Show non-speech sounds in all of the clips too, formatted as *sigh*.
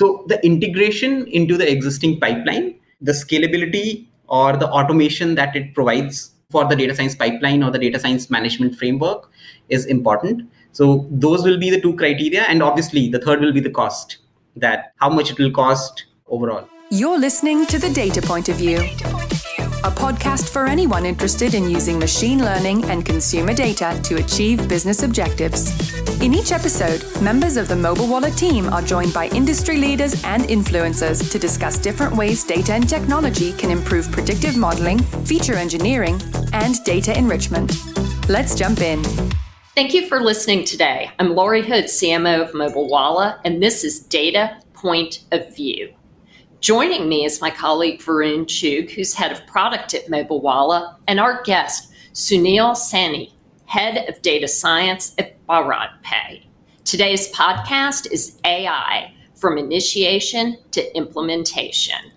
So the integration into the existing pipeline, the scalability or the automation that it provides for the data science pipeline or the data science management framework is important. So those will be the two criteria. And obviously, the third will be the cost that how much it will cost overall. You're listening to The Data Point of View, a podcast for anyone interested in using machine learning and consumer data to achieve business objectives. In each episode, members of the Mobilewalla team are joined by industry leaders and influencers to discuss different ways data and technology can improve predictive modeling, feature engineering, and data enrichment. Let's jump in. Thank you for listening today. I'm Laurie Hood, CMO of Mobilewalla, and this is Data Point of View. Joining me is my colleague Varun Chugh, who's head of product at Mobilewalla, and our guest, Sunil Sani, head of data science at BharatPe. Today's podcast is AI from initiation to implementation.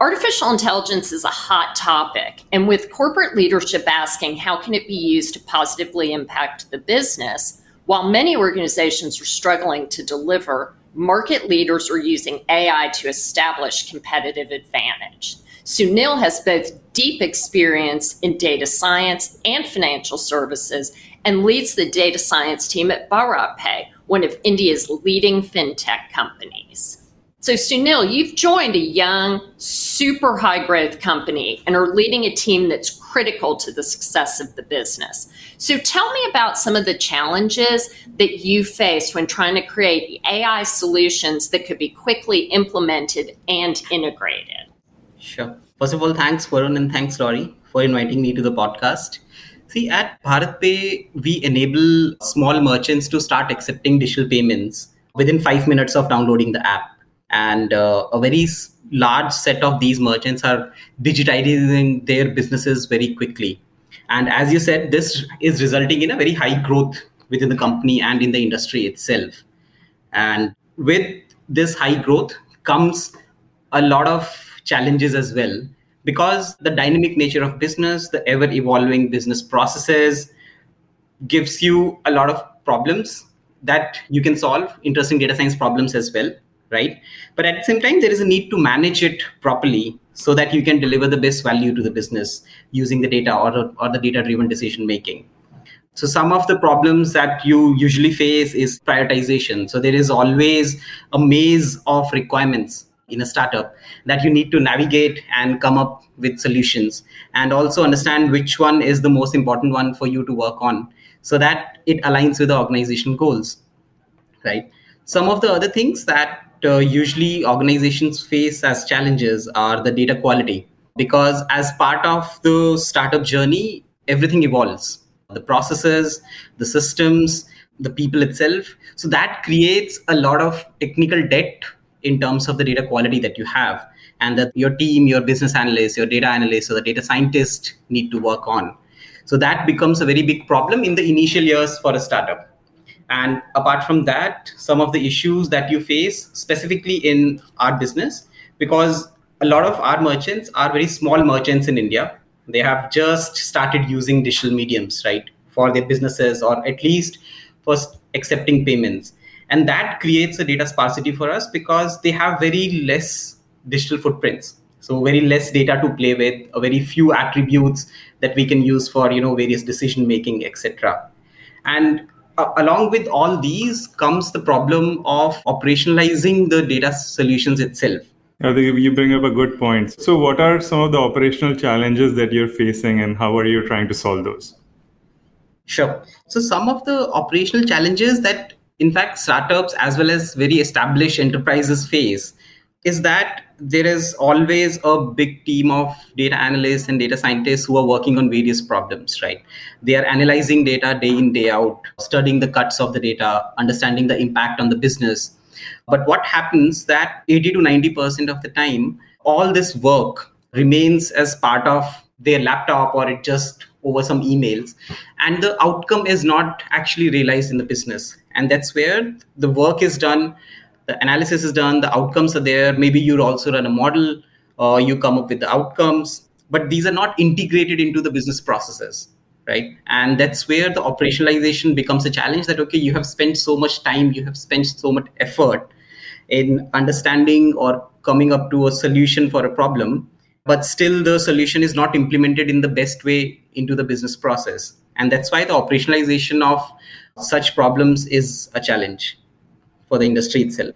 Artificial intelligence is a hot topic, and with corporate leadership asking how can it be used to positively impact the business, while many organizations are struggling to deliver, market leaders are using AI to establish competitive advantage. Sunil has both deep experience in data science and financial services and leads the data science team at BharatPe, one of India's leading fintech companies. So, Sunil, you've joined a young, super high growth company and are leading a team that's critical to the success of the business. So, tell me about some of the challenges that you faced when trying to create AI solutions that could be quickly implemented and integrated. Sure. First of all, thanks, Varun, and thanks, Laurie, for inviting me to the podcast. See, at BharatPe, we enable small merchants to start accepting digital payments within five minutes of downloading the app and uh, a very large set of these merchants are digitizing their businesses very quickly. And as you said this is resulting in a very high growth within the company and in the industry itself. And with this high growth comes a lot of challenges as well because the dynamic nature of business the ever evolving business processes gives you a lot of problems that you can solve interesting data science problems as well right? But at the same time, there is a need to manage it properly so that you can deliver the best value to the business using the data or, or the data driven decision making. So, some of the problems that you usually face is prioritization. So, there is always a maze of requirements in a startup that you need to navigate and come up with solutions and also understand which one is the most important one for you to work on so that it aligns with the organization goals right some of the other things that Uh, usually organizations face as challenges are the data quality. Because as part of the startup journey everything evolves. The processes the systems the people itself. So that creates a lot of technical debt in terms of the data quality that you have and that your team your business analyst your data analyst or the data scientist need to work on. So that becomes a very big problem in the initial years for a startup and apart from that, some of the issues that you face specifically in our business, because a lot of our merchants are very small merchants in India. They have just started using digital mediums, right, for their businesses or at least for accepting payments. And that creates a data sparsity for us because they have very less digital footprints so very less data to play with a very few attributes that we can use for you know various decision making etc and uh, along with all these comes the problem of operationalizing the data solutions itself. I think you bring up a good point. So, what are some of the operational challenges that you're facing, and how are you trying to solve those? Sure. So, some of the operational challenges that, in fact, startups as well as very established enterprises face is that there is always a big team of data analysts and data scientists who are working on various problems right? They are analyzing data day in day out studying the cuts of the data understanding the impact on the business. But what happens that 80 to 90% of the time all this work remains as part of their laptop or it just over some emails and the outcome is not actually realized in the business. And that's where the work is done the analysis is done the outcomes are there. Maybe you also run a model or you come up with the outcomes. But these are not integrated into the business processes right? And that's where the operationalization becomes a challenge that okay you have spent so much time you have spent so much effort in understanding or coming up to a solution for a problem but still the solution is not implemented in the best way into the business process. And that's why the operationalization of such problems is a challenge for the industry itself.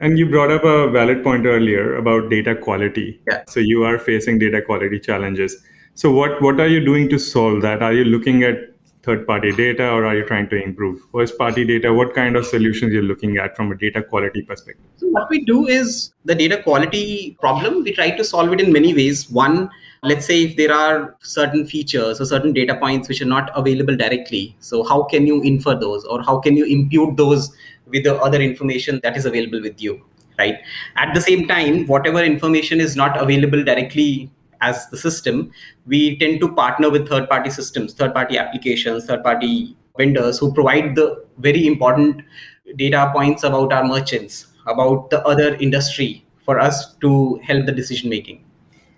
And you brought up a valid point earlier about data quality. Yeah. so you are facing data quality challenges. So what what are you doing to solve that? Are you looking at third party data or are you trying to improve? First party data what kind of solutions you're looking at from a data quality perspective? So what we do is the data quality problem we try to solve it in many ways. One let's say if there are certain features or certain data points which are not available directly so how can you infer those or how can you impute those with the other information that is available with you right at the same time whatever information is not available directly as the system, we tend to partner with third party systems, third party applications, third party vendors who provide the very important data points about our merchants, about the other industry for us to help the decision making.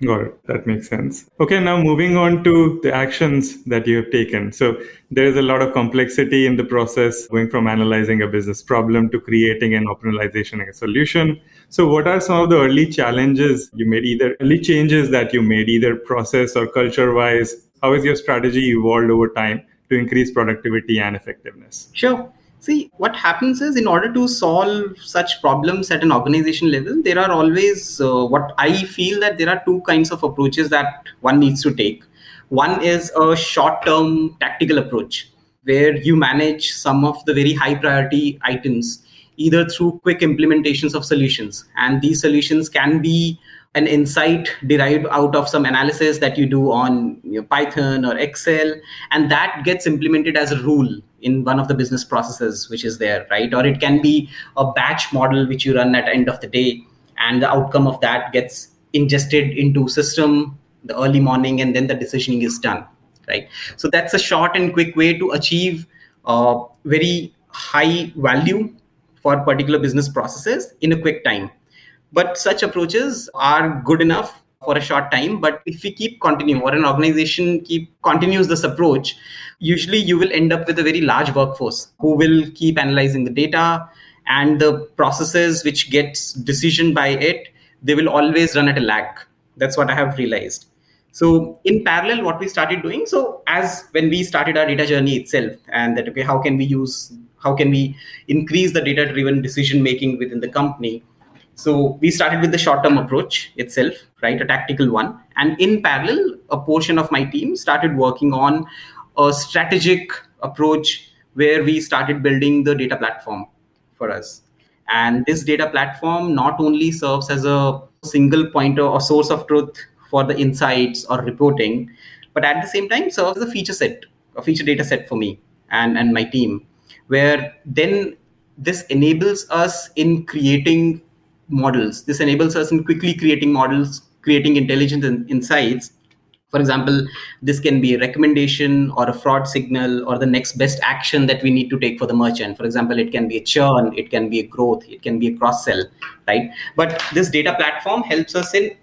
Got it. That makes sense. Okay, now moving on to the actions that you have taken. So there is a lot of complexity in the process, going from analyzing a business problem to creating an operationalization a solution. So what are some of the early challenges you made, either early changes that you made, either process or culture wise? How has your strategy evolved over time to increase productivity and effectiveness? Sure. See, what happens is in order to solve such problems at an organization level, there are always uh, what I feel that there are two kinds of approaches that one needs to take. One is a short term tactical approach where you manage some of the very high priority items either through quick implementations of solutions. And these solutions can be an insight derived out of some analysis that you do on Python or Excel, and that gets implemented as a rule in one of the business processes which is there, right? Or it can be a batch model which you run at end of the day, and the outcome of that gets ingested into system the early morning, and then the decisioning is done, right? So that's a short and quick way to achieve uh, very high value for particular business processes in a quick time but such approaches are good enough for a short time. But if we keep continuing or an organization keep continues this approach usually you will end up with a very large workforce who will keep analyzing the data and the processes which gets decision by it they will always run at a lag. That's what i have realized. So in parallel what we started doing so as when we started our data journey itself and that okay how can we use how can we increase the data driven decision making within the company so we started with the short term approach itself, right? A tactical one. And in parallel, a portion of my team started working on a strategic approach where we started building the data platform for us. And this data platform not only serves as a single pointer or source of truth for the insights or reporting, but at the same time serves as a feature set, a feature data set for me and, and my team, where then this enables us in creating models. This enables us in quickly creating models, creating intelligent in- insights. For example, this can be a recommendation or a fraud signal or the next best action that we need to take for the merchant. For example, it can be a churn, it can be a growth, it can be a cross sell, right? But this data platform helps us in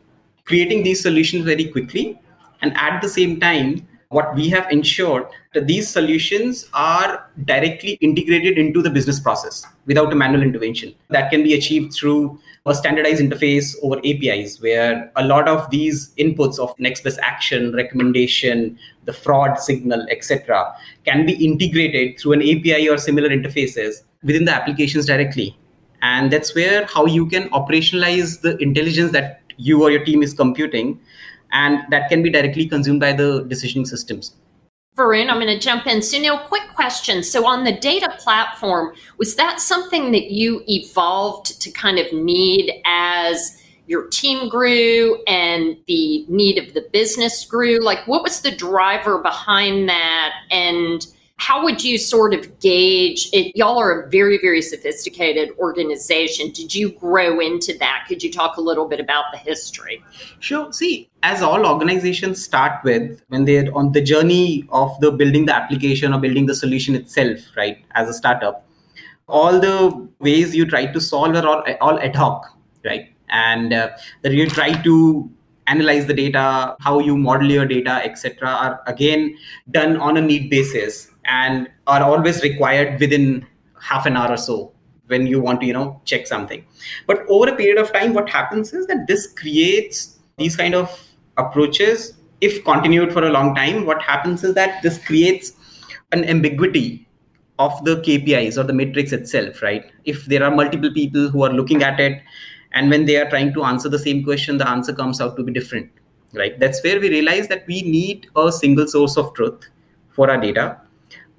creating these solutions very quickly. And at the same time, what we have ensured that these solutions are directly integrated into the business process without a manual intervention. That can be achieved through a standardized interface over APIs, where a lot of these inputs of next best action, recommendation, the fraud signal, etc., can be integrated through an API or similar interfaces within the applications directly. And that's where how you can operationalize the intelligence that you or your team is computing and that can be directly consumed by the decisioning systems. Varun, I'm going to jump in. Sunil, quick question. So, on the data platform, was that something that you evolved to kind of need as your team grew and the need of the business grew? Like, what was the driver behind that? And how would you sort of gauge it? Y'all are a very, very sophisticated organization. Did you grow into that? Could you talk a little bit about the history? Sure. See, as all organizations start with, when they're on the journey of the building the application or building the solution itself, right, as a startup, all the ways you try to solve are all, all ad hoc, right? And uh, that you try to analyze the data, how you model your data, etc., are again done on a need basis and are always required within half an hour or so when you want to you know check something but over a period of time what happens is that this creates these kind of approaches if continued for a long time what happens is that this creates an ambiguity of the KPIs or the matrix itself, right? If there are multiple people who are looking at it, and when they are trying to answer the same question, the answer comes out to be different, right? That's where we realize that we need a single source of truth for our data,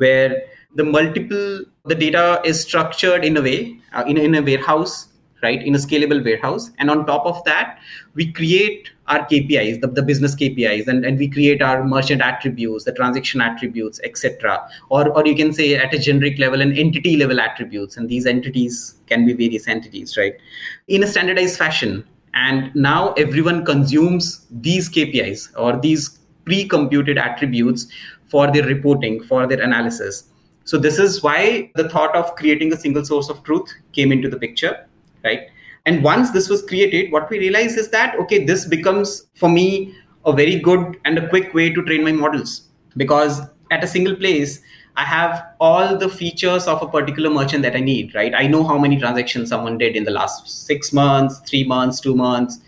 where the multiple the data is structured in a way uh, in, in a warehouse right in a scalable warehouse. And on top of that we create our kpis the, the business kpis and, and we create our merchant attributes the transaction attributes etc or, or you can say at a generic level an entity level attributes. And these entities can be various entities right? In a standardized fashion. And now everyone consumes these kpis or these pre-computed attributes for their reporting for their analysis so this is why the thought of creating a single source of truth came into the picture right? And once this was created, what we realized is that, okay, this becomes for me a very good and a quick way to train my models because at a single place, I have all the features of a particular merchant that I need, right? I know how many transactions someone did in the last six months, three months, two months.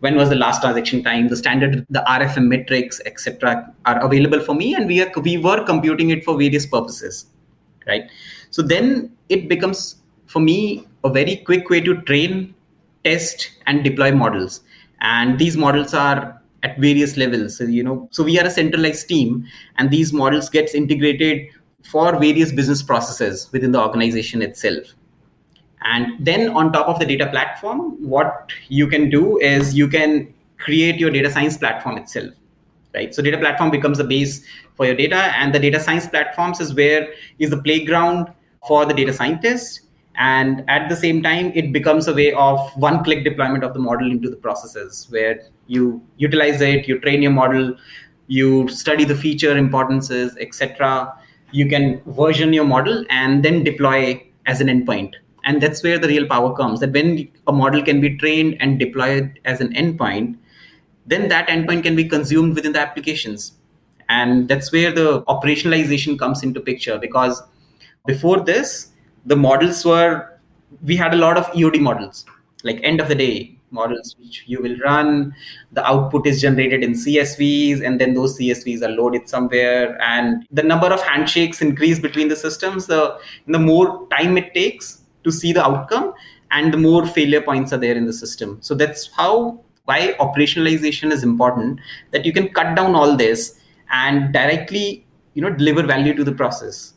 When was the last transaction time? The standard, the RFM metrics, etc., are available for me, and we are we were computing it for various purposes, right? So then it becomes for me a very quick way to train, test, and deploy models. And these models are at various levels. So, you know, so we are a centralized team, and these models gets integrated for various business processes within the organization itself. And then on top of the data platform, what you can do is you can create your data science platform itself. Right. So data platform becomes the base for your data, and the data science platforms is where is the playground for the data scientists and at the same time it becomes a way of one click deployment of the model into the processes where you utilize it you train your model you study the feature importances etc you can version your model and then deploy as an endpoint and that's where the real power comes that when a model can be trained and deployed as an endpoint then that endpoint can be consumed within the applications and that's where the operationalization comes into picture because before this the models were we had a lot of EOD models, like end of the day models which you will run. The output is generated in CSVs, and then those CSVs are loaded somewhere. And the number of handshakes increase between the systems. The the more time it takes to see the outcome, and the more failure points are there in the system. So that's how why operationalization is important. That you can cut down all this and directly you know deliver value to the process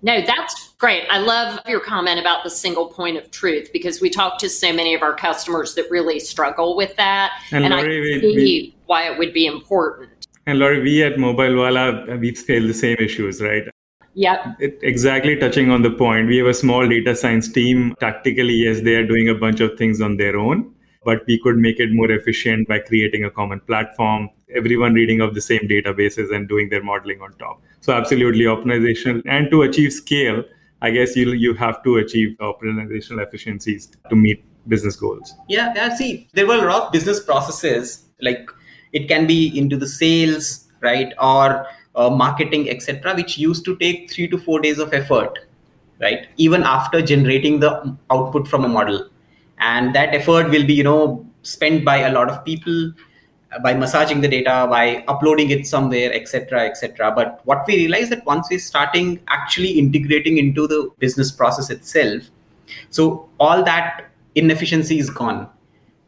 no, that's great. I love your comment about the single point of truth because we talk to so many of our customers that really struggle with that. And, and Laurie, I see we, why it would be important. And Laurie, we at Mobilewalla, we've scaled the same issues, right? Yep. It, exactly touching on the point. We have a small data science team. Tactically, yes, they are doing a bunch of things on their own, but we could make it more efficient by creating a common platform, everyone reading of the same databases and doing their modeling on top. So absolutely optimization and to achieve scale, I guess you you have to achieve organizational efficiencies to meet business goals. Yeah, yeah. See, there were a lot of business processes like it can be into the sales, right, or uh, marketing, etc., which used to take three to four days of effort, right, even after generating the output from a model, and that effort will be you know spent by a lot of people by massaging the data by uploading it somewhere etc etc but what we realize that once we're starting actually integrating into the business process itself so all that inefficiency is gone.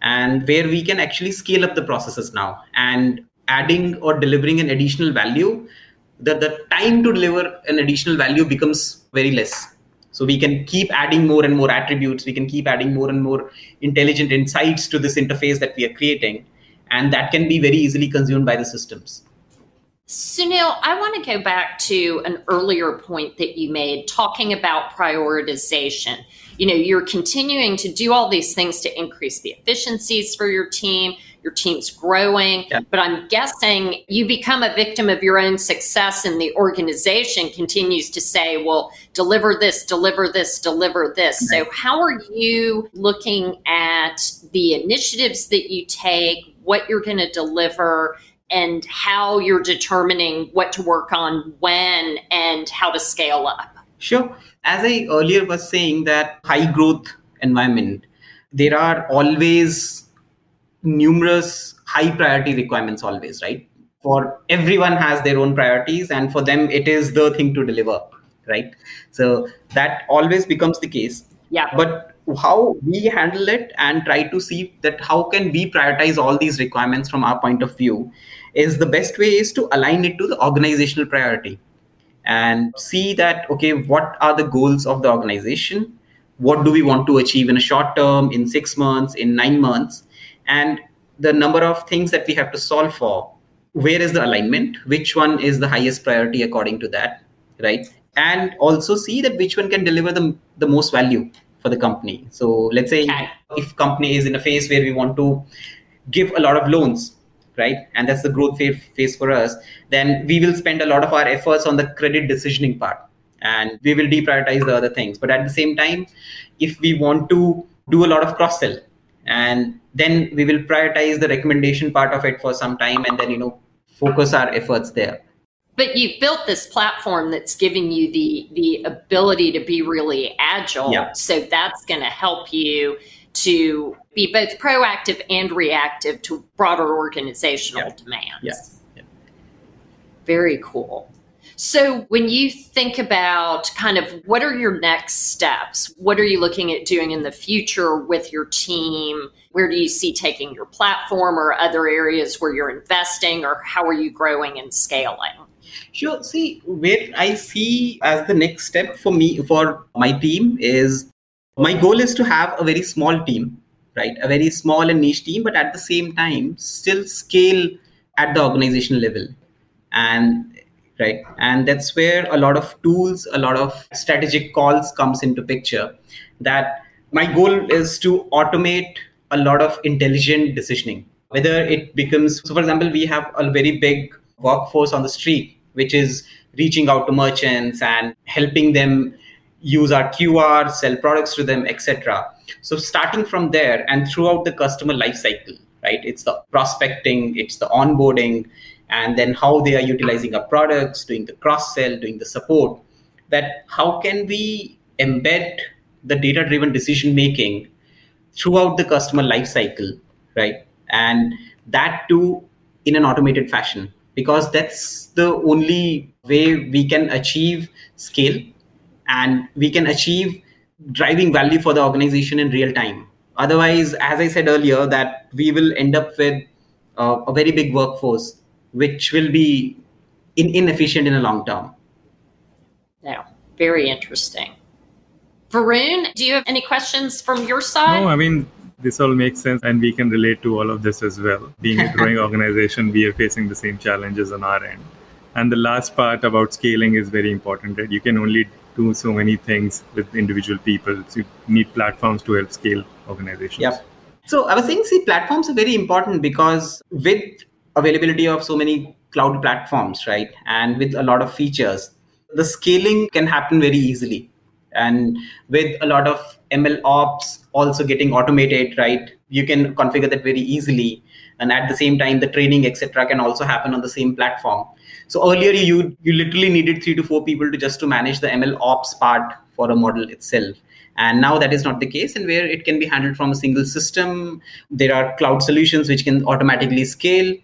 And where we can actually scale up the processes now. And adding or delivering an additional value the, the time to deliver an additional value becomes very less so we can keep adding more and more attributes we can keep adding more and more intelligent insights to this interface that we are creating and that can be very easily consumed by the systems. Sunil, I want to go back to an earlier point that you made talking about prioritization. You know, you're continuing to do all these things to increase the efficiencies for your team. Your team's growing, yeah. but I'm guessing you become a victim of your own success, and the organization continues to say, well, deliver this, deliver this, deliver this. So, how are you looking at the initiatives that you take? what you're going to deliver and how you're determining what to work on when and how to scale up. Sure. As I earlier was saying, that high growth environment, there are always numerous high priority requirements, always, right? For everyone has their own priorities, and for them, it is the thing to deliver, right? So that always becomes the case. Yeah. But how we handle it and try to see that how can we prioritize all these requirements from our point of view is the best way is to align it to the organizational priority and see that okay what are the goals of the organization what do we want to achieve in a short term in 6 months in 9 months and the number of things that we have to solve for where is the alignment which one is the highest priority according to that right? And also see that which one can deliver the, the most value for the company. So let's say if company is in a phase where we want to give a lot of loans right? And that's the growth phase, phase for us then we will spend a lot of our efforts on the credit decisioning part. And we will deprioritize the other things. But at the same time if we want to do a lot of cross sell and then we will prioritize the recommendation part of it for some time and then you know focus our efforts there But you've built this platform that's giving you the the ability to be really agile. Yeah. So that's going to help you to be both proactive and reactive to broader organizational Yeah. demands. Yeah. Yeah. Very cool. So, when you think about kind of what are your next steps? What are you looking at doing in the future with your team? Where do you see taking your platform or other areas where you're investing, or how are you growing and scaling? Sure. See, where I see as the next step for me, for my team, is my goal is to have a very small team, right? A very small and niche team, but at the same time, still scale at the organizational level. And right? And that's where a lot of tools a lot of strategic calls comes into picture. That my goal is to automate a lot of intelligent decisioning. Whether it becomes so for example we have a very big workforce on the street which is reaching out to merchants and helping them use our qr sell products to them etc so starting from there and throughout the customer life cycle right? It's the prospecting it's the onboarding and then how they are utilizing our products doing the cross sell doing the support that how can we embed the data driven decision making throughout the customer life cycle right? And that too in an automated fashion because that's the only way we can achieve scale and we can achieve driving value for the organization in real time. Otherwise as i said earlier that we will end up with uh, a very big workforce which will be in, inefficient in the long term Yeah, very interesting. Varun, do you have any questions from your side? No, I mean, this all makes sense and we can relate to all of this as well. Being a growing *laughs* organization, we are facing the same challenges on our end. And the last part about scaling is very important, right? You can only do so many things with individual people. So you need platforms to help scale organizations. Yep. So I was saying, see, platforms are very important because with availability of so many cloud platforms, right, and with a lot of features, the scaling can happen very easily. And with a lot of ML ops also getting automated, right, you can configure that very easily. And at the same time, the training, etc., can also happen on the same platform. So earlier, you you literally needed three to four people to just to manage the ML ops part for a model itself and now that is not the case and where it can be handled from a single system there are cloud solutions which can automatically scale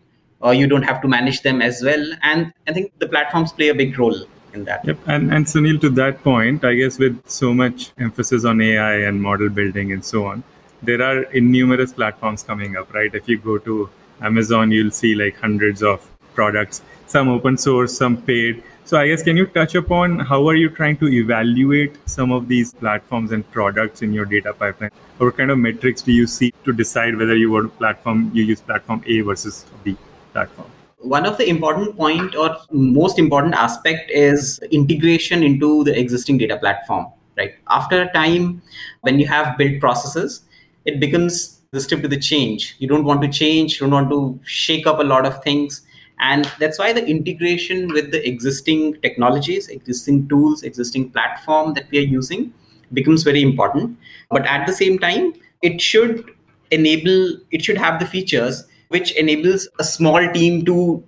or you don't have to manage them as well and i think the platforms play a big role in that Yep. And, and Sunil, to that point, I guess with so much emphasis on AI and model building and so on, there are innumerous platforms coming up, right? If you go to Amazon, you'll see like hundreds of products, some open source, some paid. So I guess can you touch upon how are you trying to evaluate some of these platforms and products in your data pipeline? Or what kind of metrics do you see to decide whether you want platform you use platform A versus B platform? one of the important point or most important aspect is integration into the existing data platform right? After a time when you have built processes it becomes resistive to the change. You don't want to change you don't want to shake up a lot of things. And that's why the integration with the existing technologies existing tools existing platform that we are using becomes very important. But at the same time it should enable it should have the features which enables a small team to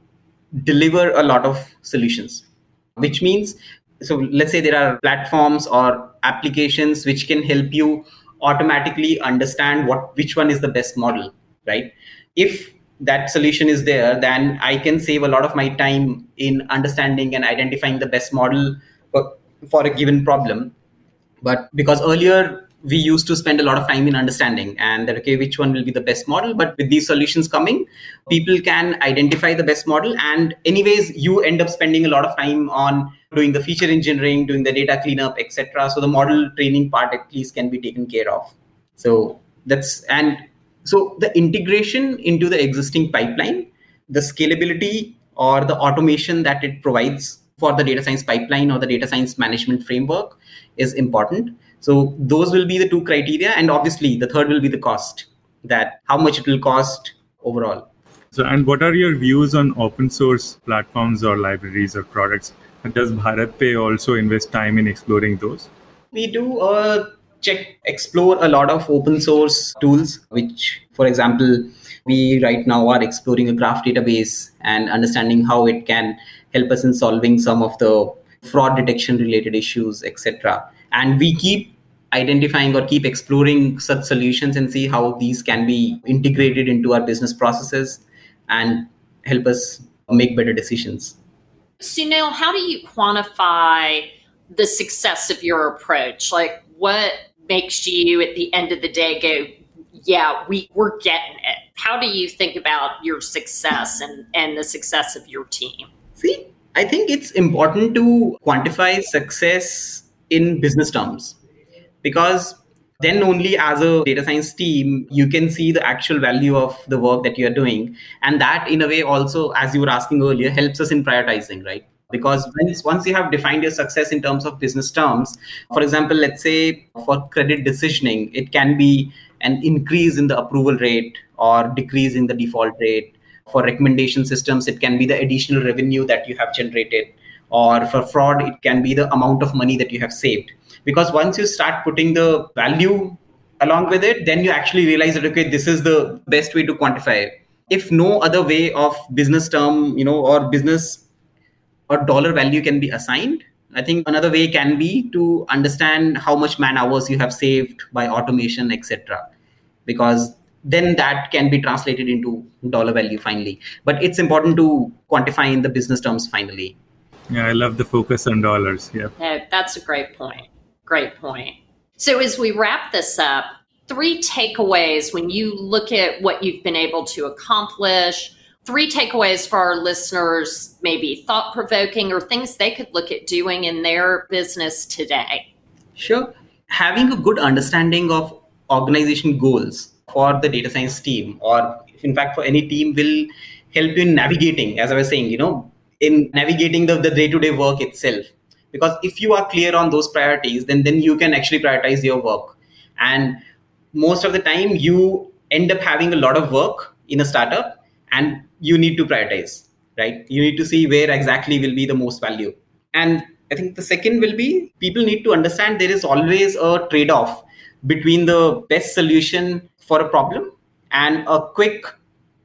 deliver a lot of solutions. Which means so let's say there are platforms or applications which can help you automatically understand what which one is the best model right? If that solution is there then i can save a lot of my time in understanding and identifying the best model for, for a given problem. But because earlier we used to spend a lot of time in understanding and that okay which one will be the best model? But with these solutions coming people can identify the best model. And anyways you end up spending a lot of time on doing the feature engineering doing the data cleanup etc so the model training part at least can be taken care of. So that's and so the integration into the existing pipeline the scalability or the automation that it provides for the data science pipeline or the data science management framework is important so those will be the two criteria. And obviously, the third will be the cost that how much it will cost overall. So, and what are your views on open source platforms or libraries or products? Does BharatPe also invest time in exploring those? We do uh, check, explore a lot of open source tools, which, for example, we right now are exploring a graph database and understanding how it can help us in solving some of the fraud detection related issues, etc and we keep identifying or keep exploring such solutions and see how these can be integrated into our business processes and help us make better decisions. Sunil, how do you quantify the success of your approach? Like, what makes you at the end of the day go, yeah, we, we're getting it? How do you think about your success and, and the success of your team? See, I think it's important to quantify success in business terms. Because then only as a data science team you can see the actual value of the work that you are doing. And that in a way also as you were asking earlier helps us in prioritizing right? Because once, once you have defined your success in terms of business terms for example let's say for credit decisioning it can be an increase in the approval rate or decrease in the default rate. For recommendation systems it can be the additional revenue that you have generated or for fraud it can be the amount of money that you have saved. Because once you start putting the value along with it then you actually realize that okay this is the best way to quantify it. If no other way of business term you know or business or dollar value can be assigned i think another way can be to understand how much man hours you have saved by automation etc because then that can be translated into dollar value finally. But it's important to quantify in the business terms finally yeah, I love the focus on dollars. Yeah. yeah. That's a great point. Great point. So, as we wrap this up, three takeaways when you look at what you've been able to accomplish, three takeaways for our listeners, maybe thought provoking or things they could look at doing in their business today. Sure. Having a good understanding of organization goals for the data science team, or in fact, for any team, will help you in navigating, as I was saying, you know, in navigating the, the day-to-day work itself. Because if you are clear on those priorities then then you can actually prioritize your work. And most of the time you end up having a lot of work in a startup and you need to prioritize right? You need to see where exactly will be the most value. And i think the second will be people need to understand there is always a trade off between the best solution for a problem and a quick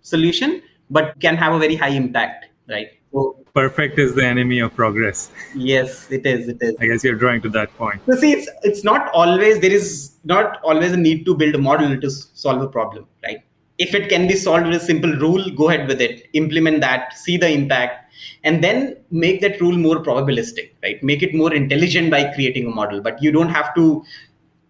solution but can have a very high impact right so perfect is the enemy of progress. Yes, it is. It is. I guess you're drawing to that point. So see, it's it's not always there is not always a need to build a model to solve a problem, right? If it can be solved with a simple rule, go ahead with it. Implement that, see the impact, and then make that rule more probabilistic, right? Make it more intelligent by creating a model. But you don't have to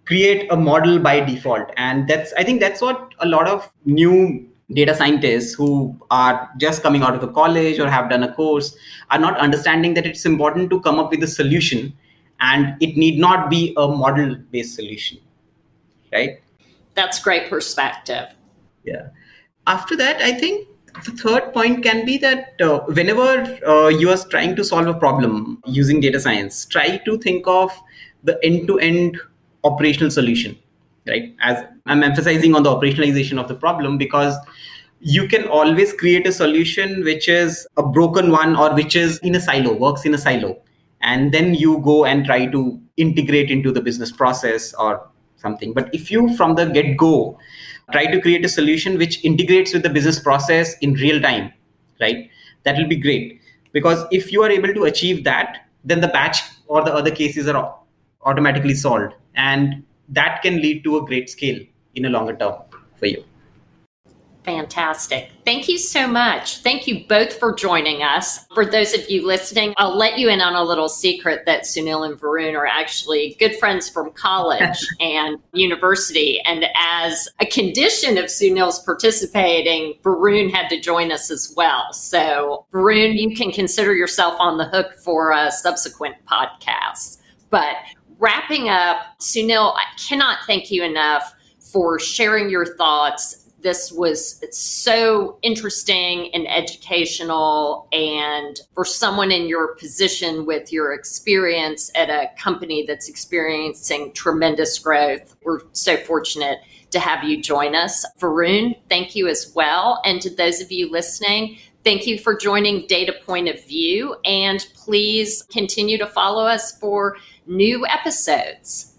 create a model by default. And that's I think that's what a lot of new data scientists who are just coming out of the college or have done a course are not understanding that it's important to come up with a solution and it need not be a model based solution right? That's great perspective. Yeah. After that i think the third point can be that uh, whenever uh, you are trying to solve a problem using data science try to think of the end to end operational solution right? As i'm emphasizing on the operationalization of the problem because you can always create a solution which is a broken one or which is in a silo works in a silo. And then you go and try to integrate into the business process or something. But if you from the get go try to create a solution which integrates with the business process in real time right that will be great. Because if you are able to achieve that then the batch or the other cases are automatically solved. And that can lead to a great scale in a longer term for you. Fantastic. Thank you so much. Thank you both for joining us. For those of you listening, I'll let you in on a little secret that Sunil and Varun are actually good friends from college *laughs* and university. And as a condition of Sunil's participating, Varun had to join us as well. So, Varun, you can consider yourself on the hook for a subsequent podcast. But wrapping up, Sunil, I cannot thank you enough for sharing your thoughts this was so interesting and educational. And for someone in your position with your experience at a company that's experiencing tremendous growth, we're so fortunate to have you join us. Varun, thank you as well. And to those of you listening, thank you for joining Data Point of View. And please continue to follow us for new episodes.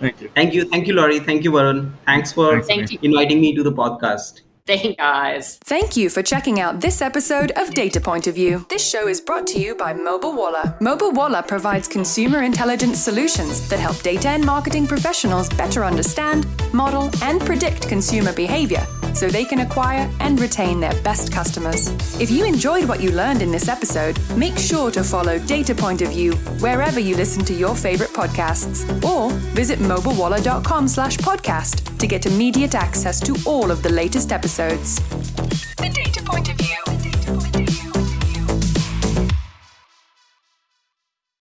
Thank you. Thank you. Thank you, Laurie. Thank you, Varun. Thanks for inviting me to the podcast. *laughs* Thank you guys. Thank you for checking out this episode of Data Point of View. This show is brought to you by Mobilewalla. Mobile Walla provides consumer intelligence solutions that help data and marketing professionals better understand, model, and predict consumer behavior so they can acquire and retain their best customers. If you enjoyed what you learned in this episode, make sure to follow Data Point of View wherever you listen to your favorite podcasts or visit mobilewalla.com slash podcast to get immediate access to all of the latest episodes. The Data Point of View